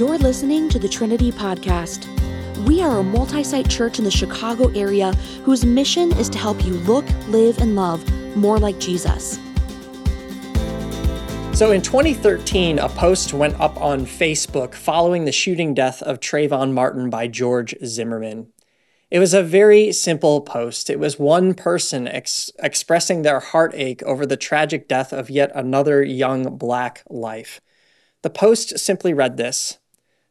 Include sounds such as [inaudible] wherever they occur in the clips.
You're listening to the Trinity Podcast. We are a multi site church in the Chicago area whose mission is to help you look, live, and love more like Jesus. So in 2013, a post went up on Facebook following the shooting death of Trayvon Martin by George Zimmerman. It was a very simple post. It was one person ex- expressing their heartache over the tragic death of yet another young black life. The post simply read this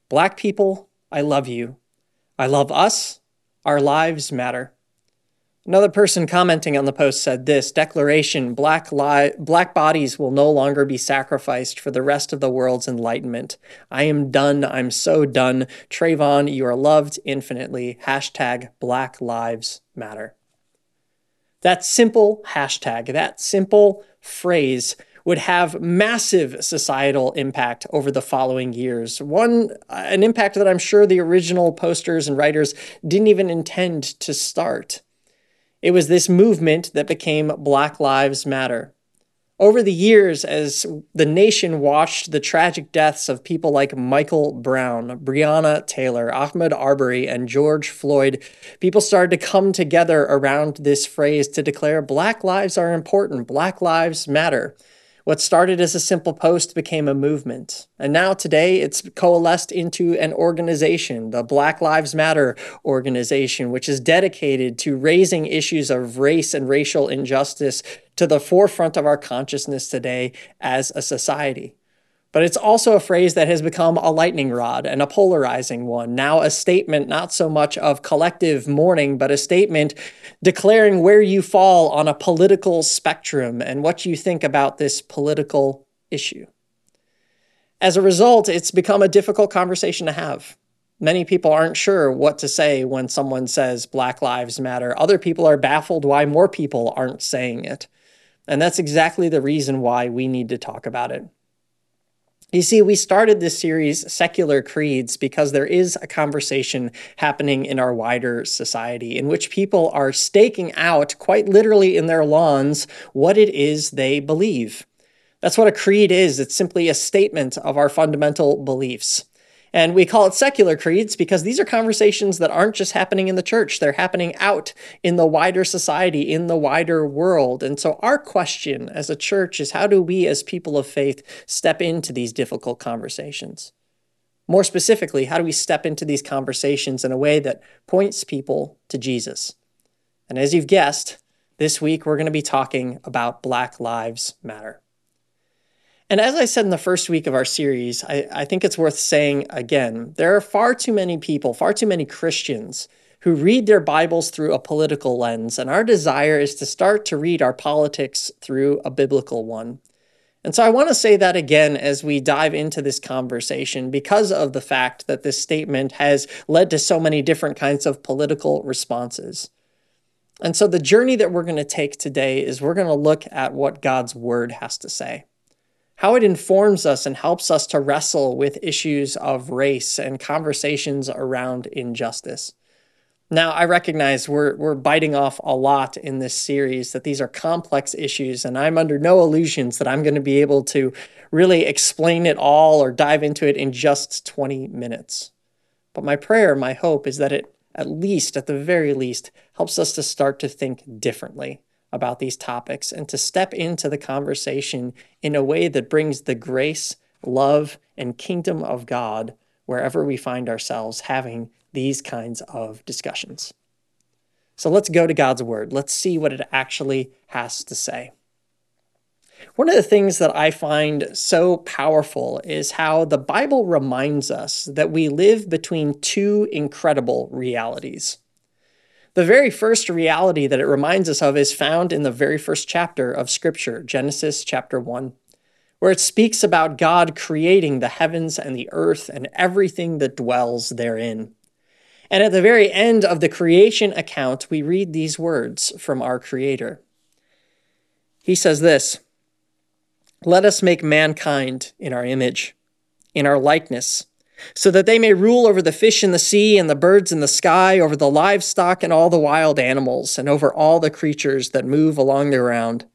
Black people, I love you. I love us. Our lives matter. Another person commenting on the post said this declaration black, li- black bodies will no longer be sacrificed for the rest of the world's enlightenment. I am done. I'm so done. Trayvon, you are loved infinitely. Hashtag Black Lives Matter. That simple hashtag, that simple phrase would have massive societal impact over the following years. One, uh, an impact that I'm sure the original posters and writers didn't even intend to start. It was this movement that became Black Lives Matter. Over the years, as the nation watched the tragic deaths of people like Michael Brown, Breonna Taylor, Ahmaud Arbery, and George Floyd, people started to come together around this phrase to declare Black lives are important, Black lives matter. What started as a simple post became a movement. And now today it's coalesced into an organization, the Black Lives Matter organization, which is dedicated to raising issues of race and racial injustice to the forefront of our consciousness today as a society. But it's also a phrase that has become a lightning rod and a polarizing one. Now, a statement not so much of collective mourning, but a statement declaring where you fall on a political spectrum and what you think about this political issue. As a result, it's become a difficult conversation to have. Many people aren't sure what to say when someone says Black Lives Matter. Other people are baffled why more people aren't saying it. And that's exactly the reason why we need to talk about it. You see, we started this series, Secular Creeds, because there is a conversation happening in our wider society in which people are staking out, quite literally in their lawns, what it is they believe. That's what a creed is. It's simply a statement of our fundamental beliefs. And we call it secular creeds because these are conversations that aren't just happening in the church, they're happening out in the wider society, in the wider world. And so, our question as a church is how do we, as people of faith, step into these difficult conversations? More specifically, how do we step into these conversations in a way that points people to Jesus? And as you've guessed, this week we're going to be talking about Black Lives Matter. And as I said in the first week of our series, I, I, think it's worth saying again there are far too many people, far too many Christians who read their Bibles through a political lens. And our desire is to start to read our politics through a biblical one. And so I want to say that again as we dive into this conversation because of the fact that this statement has led to so many different kinds of political responses. And so the journey that we're going to take today is we're going to look at what God's word has to say how it informs us and helps us to wrestle with issues of race and conversations around injustice. Now, I recognize we're, we're biting off a lot in this series, that these are complex issues, and I'm under no illusions that I'm going to be able to really explain it all or dive into it in just 20 minutes. But my prayer, my hope is that it, at least, at the very least, helps us to start to think differently about these topics and to step into the conversation in a way that brings the grace, love, and kingdom of God wherever we find ourselves having these kinds of discussions. So let's go to God's word. Let's see what it actually has to say. One of the things that I find so powerful is how the Bible reminds us that we live between two incredible realities. The very first reality that it reminds us of is found in the very first chapter of Scripture, Genesis chapter 1, where it speaks about God creating the heavens and the earth and everything that dwells therein. And at the very end of the creation account, we read these words from our Creator. He says this Let us make mankind in our image, in our likeness so that they may rule over the fish in the sea and the birds in the sky, over the livestock and all the wild animals, and over all the creatures that move along the ground.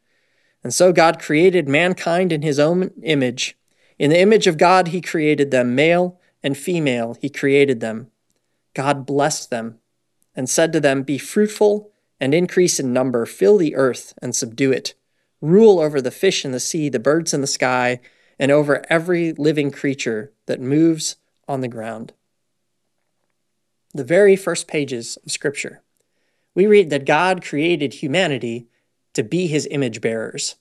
And so God created mankind in his own image. In the image of God, he created them, male and female, he created them. God blessed them and said to them, Be fruitful and increase in number, fill the earth and subdue it. Rule over the fish in the sea, the birds in the sky, and over every living creature that moves on the ground. The very first pages of Scripture, we read that God created humanity to be his image bearers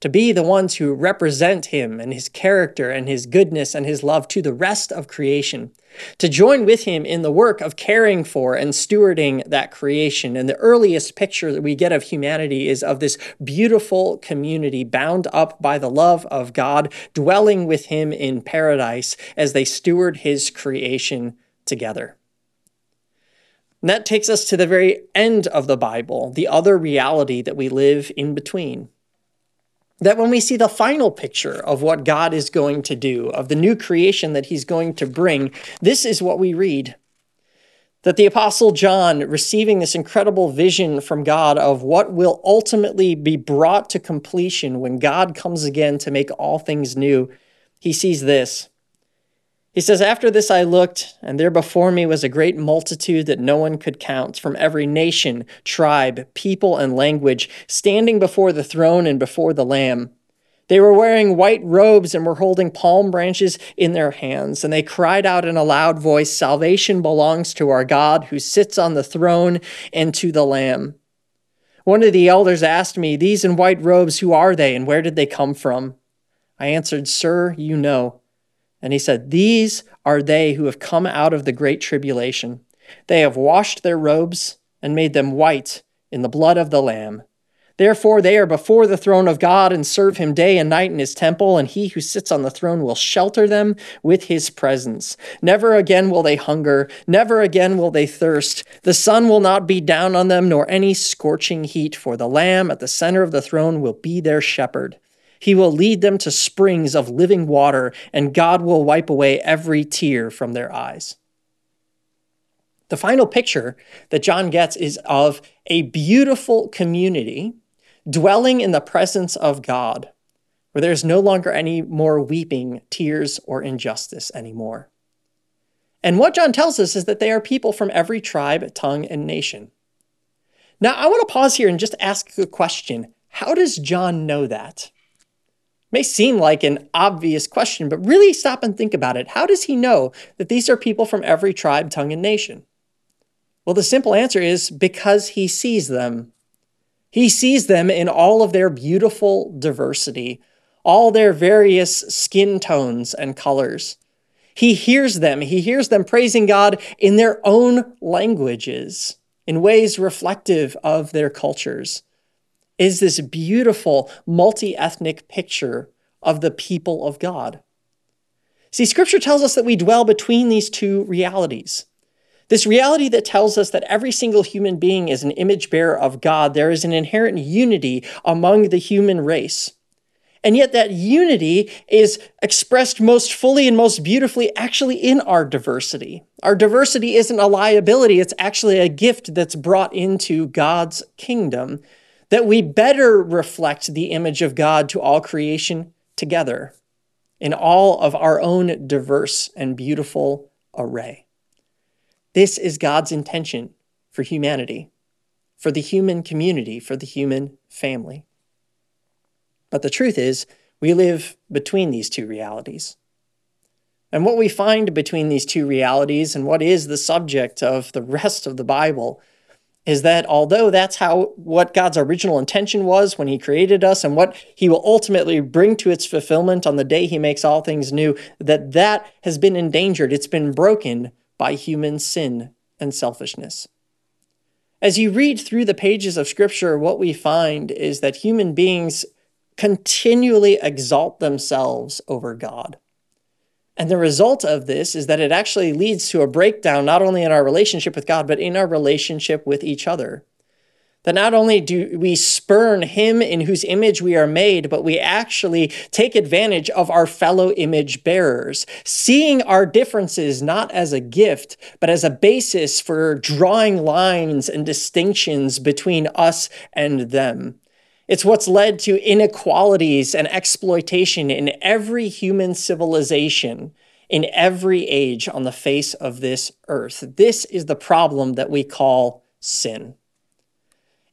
to be the ones who represent him and his character and his goodness and his love to the rest of creation, to join with him in the work of caring for and stewarding that creation. And the earliest picture that we get of humanity is of this beautiful community bound up by the love of God, dwelling with him in paradise as they steward his creation together. And that takes us to the very end of the Bible, the other reality that we live in between that when we see the final picture of what God is going to do, of the new creation that he's going to bring, this is what we read. That the Apostle John, receiving this incredible vision from God of what will ultimately be brought to completion when God comes again to make all things new, he sees this. He says, After this I looked, and there before me was a great multitude that no one could count, from every nation, tribe, people, and language, standing before the throne and before the Lamb. They were wearing white robes and were holding palm branches in their hands, and they cried out in a loud voice Salvation belongs to our God who sits on the throne and to the Lamb. One of the elders asked me, These in white robes, who are they, and where did they come from? I answered, Sir, you know. And he said, These are they who have come out of the great tribulation. They have washed their robes and made them white in the blood of the Lamb. Therefore, they are before the throne of God and serve him day and night in his temple, and he who sits on the throne will shelter them with his presence. Never again will they hunger, never again will they thirst. The sun will not be down on them, nor any scorching heat, for the Lamb at the center of the throne will be their shepherd. He will lead them to springs of living water, and God will wipe away every tear from their eyes. The final picture that John gets is of a beautiful community dwelling in the presence of God, where there's no longer any more weeping, tears, or injustice anymore. And what John tells us is that they are people from every tribe, tongue, and nation. Now, I want to pause here and just ask a question How does John know that? May seem like an obvious question, but really stop and think about it. How does he know that these are people from every tribe, tongue, and nation? Well, the simple answer is because he sees them. He sees them in all of their beautiful diversity, all their various skin tones and colors. He hears them. He hears them praising God in their own languages, in ways reflective of their cultures is this beautiful multi ethnic picture of the people of God. See, scripture tells us that we dwell between these two realities. This reality that tells us that every single human being is an image bearer of God, there is an inherent unity among the human race. And yet, that unity is expressed most fully and most beautifully actually in our diversity. Our diversity isn't a liability, it's actually a gift that's brought into God's kingdom that we better reflect the image of God to all creation together in all of our own diverse and beautiful array. This is God's intention for humanity, for the human community, for the human family. But the truth is, we live between these two realities. And what we find between these two realities and what is the subject of the rest of the Bible is that although that's how what God's original intention was when he created us and what he will ultimately bring to its fulfillment on the day he makes all things new that that has been endangered. It's been broken by human sin and selfishness. As you read through the pages of scripture what we find is that human beings continually exalt themselves over God and the result of this is that it actually leads to a breakdown, not only in our relationship with God, but in our relationship with each other. That not only do we spurn Him in whose image we are made, but we actually take advantage of our fellow image bearers, seeing our differences not as a gift, but as a basis for drawing lines and distinctions between us and them. It's what's led to inequalities and exploitation in every human civilization, in every age on the face of this earth. This is the problem that we call sin.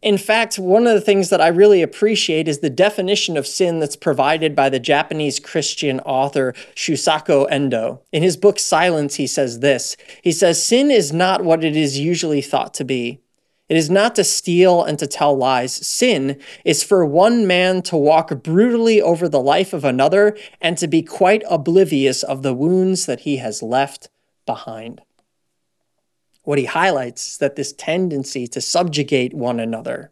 In fact, one of the things that I really appreciate is the definition of sin that's provided by the Japanese Christian author Shusaku Endo. In his book Silence, he says this He says, Sin is not what it is usually thought to be. It is not to steal and to tell lies. Sin is for one man to walk brutally over the life of another and to be quite oblivious of the wounds that he has left behind. What he highlights is that this tendency to subjugate one another,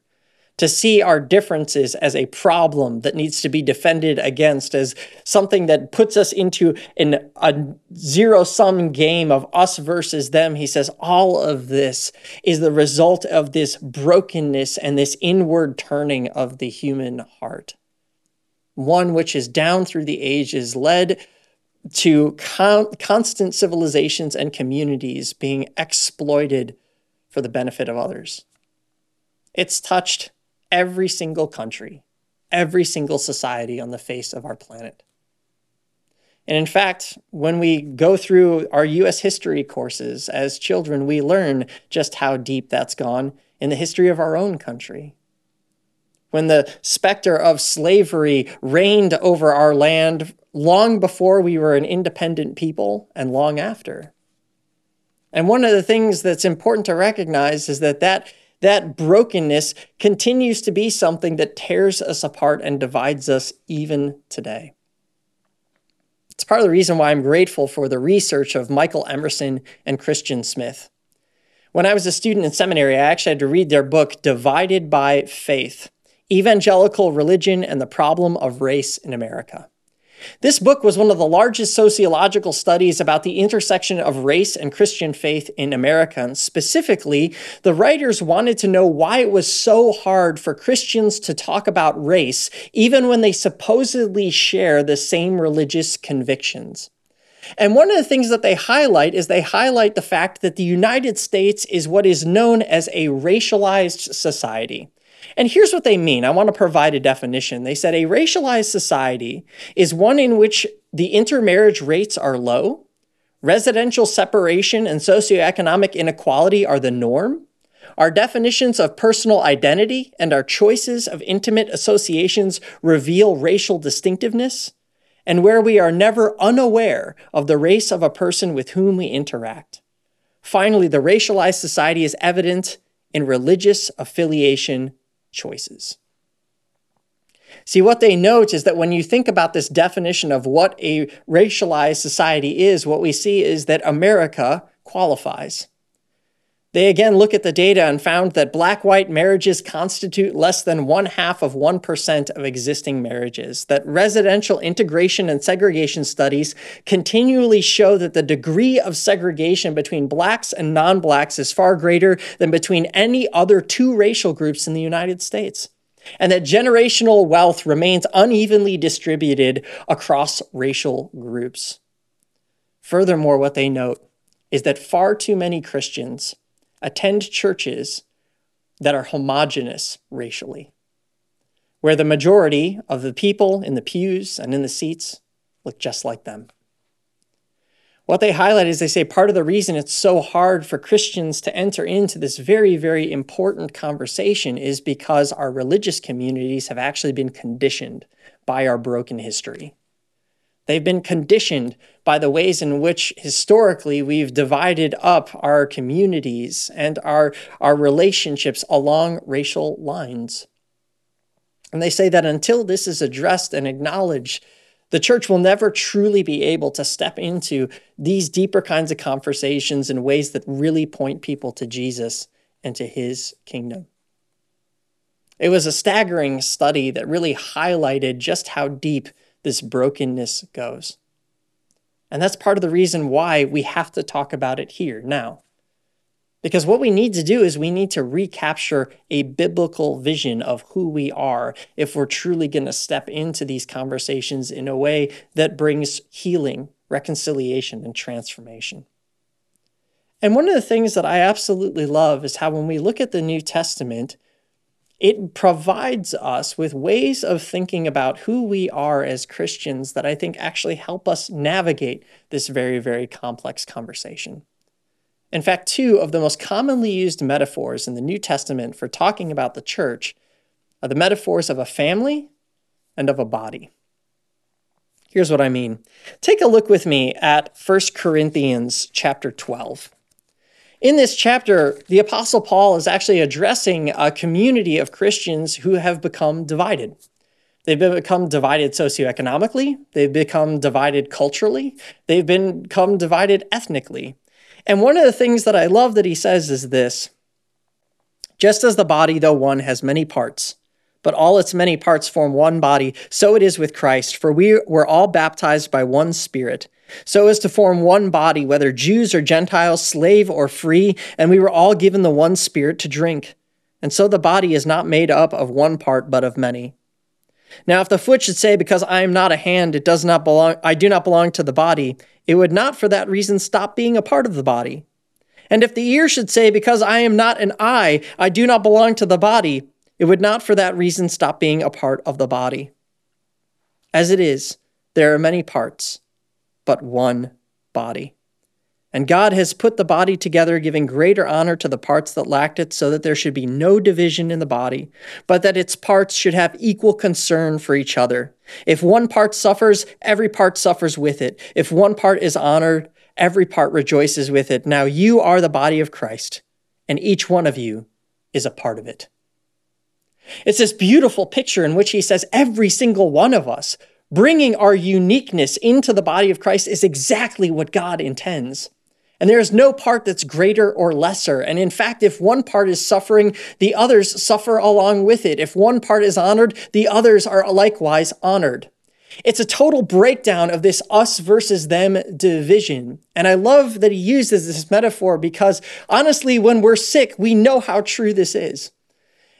to see our differences as a problem that needs to be defended against, as something that puts us into an, a zero sum game of us versus them. He says all of this is the result of this brokenness and this inward turning of the human heart. One which is down through the ages, led to con- constant civilizations and communities being exploited for the benefit of others. It's touched every single country, every single society on the face of our planet. And in fact, when we go through our US history courses as children, we learn just how deep that's gone in the history of our own country. When the specter of slavery reigned over our land long before we were an independent people and long after. And one of the things that's important to recognize is that that, that brokenness continues to be something that tears us apart and divides us even today. It's part of the reason why I'm grateful for the research of Michael Emerson and Christian Smith. When I was a student in seminary, I actually had to read their book, Divided by Faith Evangelical Religion and the Problem of Race in America. This book was one of the largest sociological studies about the intersection of race and Christian faith in America. And specifically, the writers wanted to know why it was so hard for Christians to talk about race, even when they supposedly share the same religious convictions. And one of the things that they highlight is they highlight the fact that the United States is what is known as a racialized society. And here's what they mean. I want to provide a definition. They said a racialized society is one in which the intermarriage rates are low, residential separation and socioeconomic inequality are the norm, our definitions of personal identity and our choices of intimate associations reveal racial distinctiveness, and where we are never unaware of the race of a person with whom we interact. Finally, the racialized society is evident in religious affiliation choices. See, what they note is that when you think about this definition of what a racialized society is, what we see is that America qualifies. They again look at the data and found that black white marriages constitute less than one half of 1% of existing marriages, that residential integration and segregation studies continually show that the degree of segregation between blacks and non blacks is far greater than between any other two racial groups in the United States, and that generational wealth remains unevenly distributed across racial groups. Furthermore, what they note is that far too many Christians attend churches that are homogenous racially, where the majority of the people in the pews and in the seats look just like them. What they highlight is they say part of the reason it's so hard for Christians to enter into this very, very important conversation is because our religious communities have actually been conditioned by our broken history. They've been conditioned by the ways in which historically we've divided up our communities and our, our relationships along racial lines. And they say that until this is addressed and acknowledged, the church will never truly be able to step into these deeper kinds of conversations in ways that really point people to Jesus and to his kingdom. It was a staggering study that really highlighted just how deep this brokenness goes. And that's part of the reason why we have to talk about it here now. Because what we need to do is we need to recapture a biblical vision of who we are if we're truly going to step into these conversations in a way that brings healing, reconciliation, and transformation. And one of the things that I absolutely love is how when we look at the New Testament, it provides us with ways of thinking about who we are as Christians that I think actually help us navigate this very, very complex conversation. In fact, two of the most commonly used metaphors in the New Testament for talking about the church are the metaphors of a family and of a body. Here's what I mean. Take a look with me at 1 Corinthians chapter 12. In this chapter, the Apostle Paul is actually addressing a community of Christians who have become divided. They've become divided socioeconomically, they've become divided culturally, they've become divided ethnically. And one of the things that I love that he says is this Just as the body, though one, has many parts, but all its many parts form one body, so it is with Christ, for we were all baptized by one Spirit so as to form one body, whether Jews or Gentiles, slave or free, and we were all given the one Spirit to drink. And so the body is not made up of one part, but of many. Now, if the foot should say, Because I am not a hand, it does not belong, I do not belong to the body, it would not for that reason stop being a part of the body. And if the ear should say, Because I am not an eye, I do not belong to the body, it would not for that reason stop being a part of the body. As it is, there are many parts but one body. And God has put the body together, giving greater honor to the parts that lacked it, so that there should be no division in the body, but that its parts should have equal concern for each other. If one part suffers, every part suffers with it. If one part is honored, every part rejoices with it. Now you are the body of Christ, and each one of you is a part of it. It's this beautiful picture in which he says every single one of us Bringing our uniqueness into the body of Christ is exactly what God intends. And there is no part that's greater or lesser. And in fact, if one part is suffering, the others suffer along with it. If one part is honored, the others are likewise honored. It's a total breakdown of this us versus them division. And I love that he uses this metaphor because honestly, when we're sick, we know how true this is.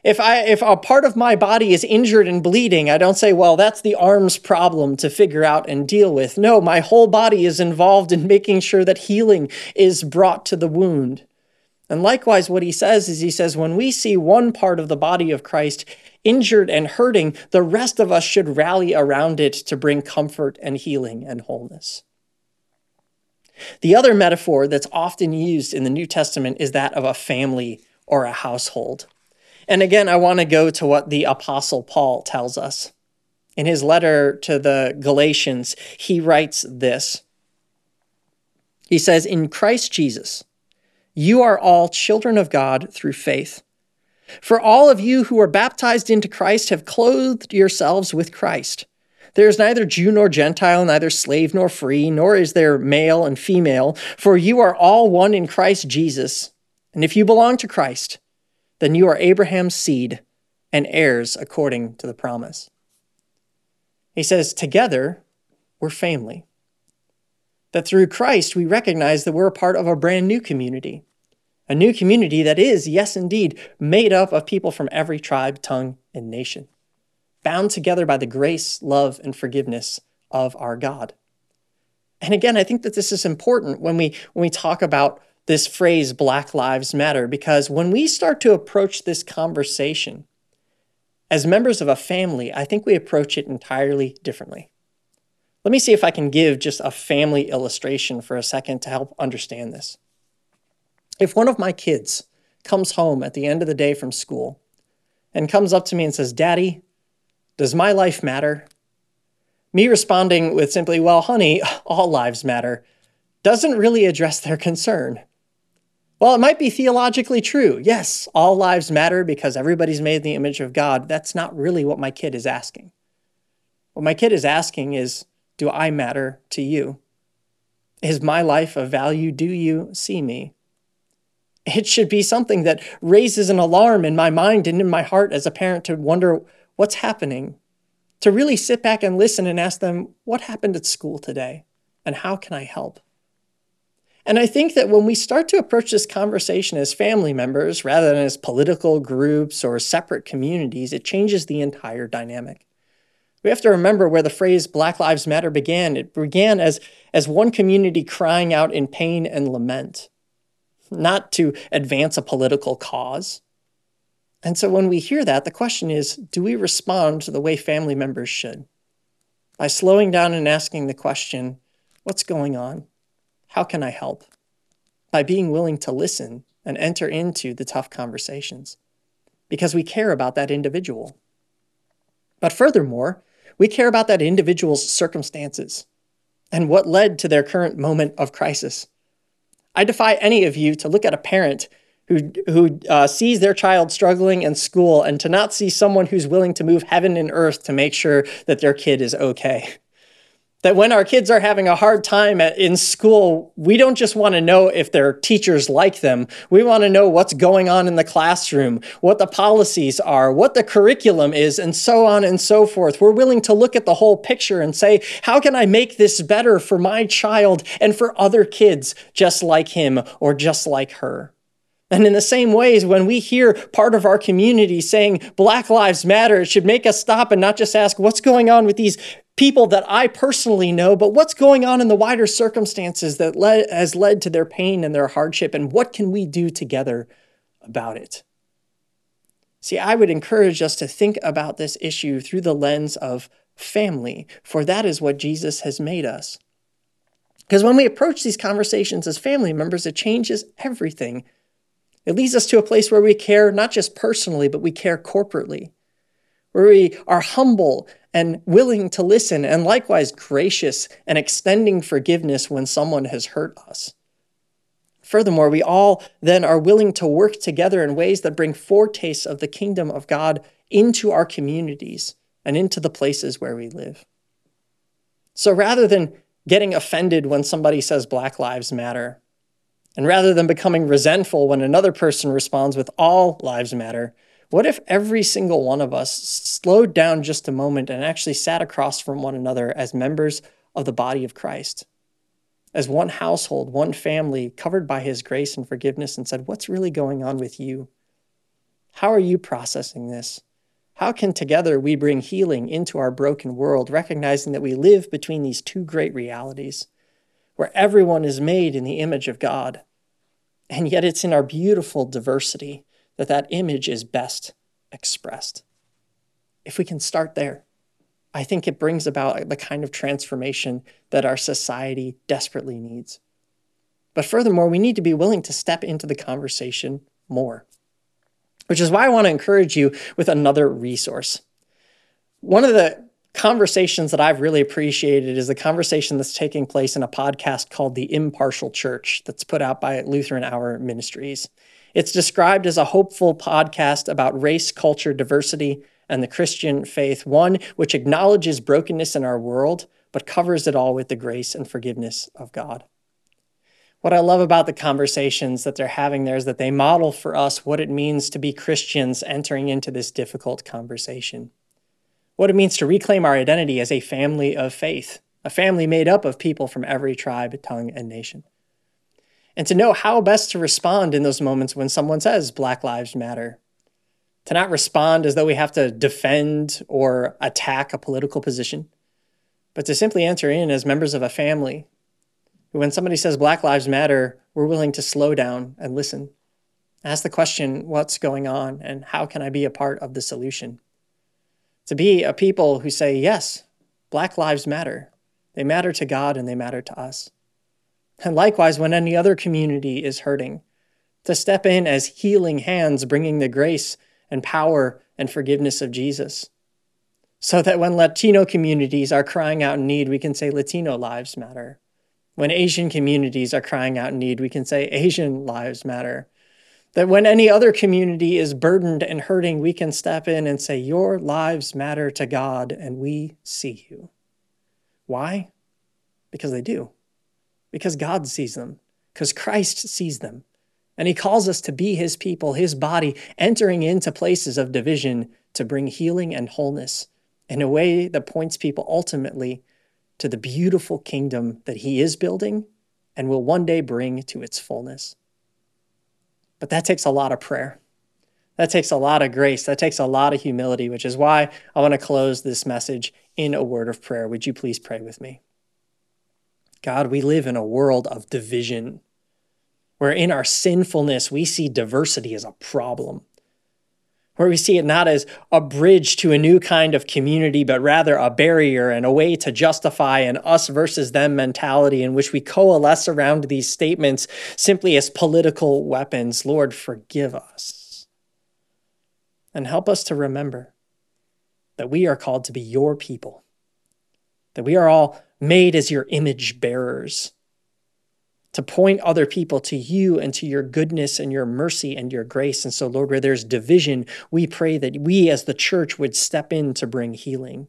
If I if a part of my body is injured and bleeding, I don't say, well, that's the arm's problem to figure out and deal with. No, my whole body is involved in making sure that healing is brought to the wound. And likewise, what he says is he says, when we see one part of the body of Christ injured and hurting, the rest of us should rally around it to bring comfort and healing and wholeness. The other metaphor that's often used in the New Testament is that of a family or a household. And again, I want to go to what the Apostle Paul tells us. In his letter to the Galatians, he writes this He says, In Christ Jesus, you are all children of God through faith. For all of you who are baptized into Christ have clothed yourselves with Christ. There is neither Jew nor Gentile, neither slave nor free, nor is there male and female, for you are all one in Christ Jesus. And if you belong to Christ, then you are Abraham's seed and heirs according to the promise. He says, Together, we're family. That through Christ, we recognize that we're a part of a brand new community. A new community that is, yes, indeed, made up of people from every tribe, tongue, and nation, bound together by the grace, love, and forgiveness of our God. And again, I think that this is important when we, when we talk about this phrase, Black Lives Matter, because when we start to approach this conversation as members of a family, I think we approach it entirely differently. Let me see if I can give just a family illustration for a second to help understand this. If one of my kids comes home at the end of the day from school and comes up to me and says, Daddy, does my life matter? Me responding with simply, Well, honey, [laughs] all lives matter, doesn't really address their concern. Well, it might be theologically true. Yes, all lives matter because everybody's made in the image of God. That's not really what my kid is asking. What my kid is asking is Do I matter to you? Is my life of value? Do you see me? It should be something that raises an alarm in my mind and in my heart as a parent to wonder what's happening, to really sit back and listen and ask them, What happened at school today? And how can I help? And I think that when we start to approach this conversation as family members rather than as political groups or separate communities, it changes the entire dynamic. We have to remember where the phrase Black Lives Matter began. It began as, as one community crying out in pain and lament, not to advance a political cause. And so when we hear that, the question is do we respond to the way family members should? By slowing down and asking the question, what's going on? How can I help? By being willing to listen and enter into the tough conversations because we care about that individual. But furthermore, we care about that individual's circumstances and what led to their current moment of crisis. I defy any of you to look at a parent who, who uh, sees their child struggling in school and to not see someone who's willing to move heaven and earth to make sure that their kid is okay. That when our kids are having a hard time at, in school, we don't just want to know if their teachers like them. We want to know what's going on in the classroom, what the policies are, what the curriculum is, and so on and so forth. We're willing to look at the whole picture and say, how can I make this better for my child and for other kids just like him or just like her? And in the same ways, when we hear part of our community saying Black Lives Matter, it should make us stop and not just ask, what's going on with these people that I personally know, but what's going on in the wider circumstances that led, has led to their pain and their hardship, and what can we do together about it? See, I would encourage us to think about this issue through the lens of family, for that is what Jesus has made us. Because when we approach these conversations as family members, it changes everything it leads us to a place where we care not just personally, but we care corporately, where we are humble and willing to listen, and likewise gracious and extending forgiveness when someone has hurt us. Furthermore, we all then are willing to work together in ways that bring foretastes of the kingdom of God into our communities and into the places where we live. So rather than getting offended when somebody says Black Lives Matter, and rather than becoming resentful when another person responds with all lives matter, what if every single one of us slowed down just a moment and actually sat across from one another as members of the body of Christ? As one household, one family covered by his grace and forgiveness, and said, What's really going on with you? How are you processing this? How can together we bring healing into our broken world, recognizing that we live between these two great realities? where everyone is made in the image of God. And yet it's in our beautiful diversity that that image is best expressed. If we can start there, I think it brings about the kind of transformation that our society desperately needs. But furthermore, we need to be willing to step into the conversation more, which is why I want to encourage you with another resource. One of the conversations that I've really appreciated is the conversation that's taking place in a podcast called The Impartial Church that's put out by Lutheran Hour Ministries. It's described as a hopeful podcast about race, culture, diversity, and the Christian faith, one which acknowledges brokenness in our world, but covers it all with the grace and forgiveness of God. What I love about the conversations that they're having there is that they model for us what it means to be Christians entering into this difficult conversation what it means to reclaim our identity as a family of faith, a family made up of people from every tribe, tongue, and nation. And to know how best to respond in those moments when someone says Black Lives Matter. To not respond as though we have to defend or attack a political position, but to simply enter in as members of a family. When somebody says Black Lives Matter, we're willing to slow down and listen. Ask the question, what's going on and how can I be a part of the solution? To be a people who say, yes, Black lives matter. They matter to God and they matter to us. And likewise, when any other community is hurting, to step in as healing hands, bringing the grace and power and forgiveness of Jesus. So that when Latino communities are crying out in need, we can say Latino lives matter. When Asian communities are crying out in need, we can say Asian lives matter. That when any other community is burdened and hurting, we can step in and say, Your lives matter to God, and we see you. Why? Because they do. Because God sees them. Because Christ sees them. And he calls us to be his people, his body, entering into places of division to bring healing and wholeness in a way that points people ultimately to the beautiful kingdom that he is building and will one day bring to its fullness. But that takes a lot of prayer. That takes a lot of grace. That takes a lot of humility, which is why I want to close this message in a word of prayer. Would you please pray with me? God, we live in a world of division where in our sinfulness we see diversity as a problem, where we see it not as a bridge to a new kind of community, but rather a barrier and a way to justify an us versus them mentality in which we coalesce around these statements simply as political weapons. Lord, forgive us. And help us to remember that we are called to be your people, that we are all made as your image bearers to point other people to you and to your goodness and your mercy and your grace. And so, Lord, where there's division, we pray that we as the church would step in to bring healing.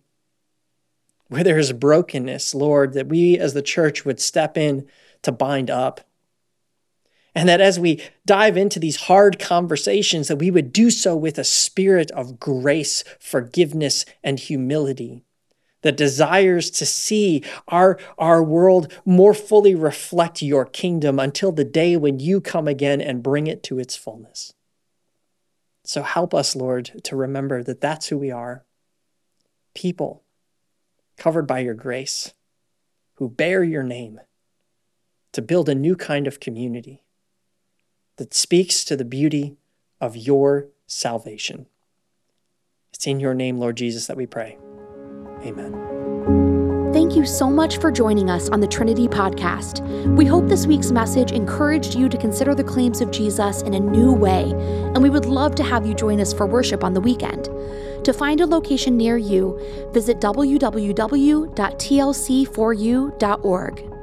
Where there's brokenness, Lord, that we as the church would step in to bind up. And that as we dive into these hard conversations, that we would do so with a spirit of grace, forgiveness, and humility that desires to see our, our world more fully reflect your kingdom until the day when you come again and bring it to its fullness. So help us, Lord, to remember that that's who we are people covered by your grace who bear your name to build a new kind of community that speaks to the beauty of your salvation. It's in your name, Lord Jesus, that we pray. Amen. Thank you so much for joining us on the Trinity Podcast. We hope this week's message encouraged you to consider the claims of Jesus in a new way, and we would love to have you join us for worship on the weekend. To find a location near you, visit www.tlc4u.org.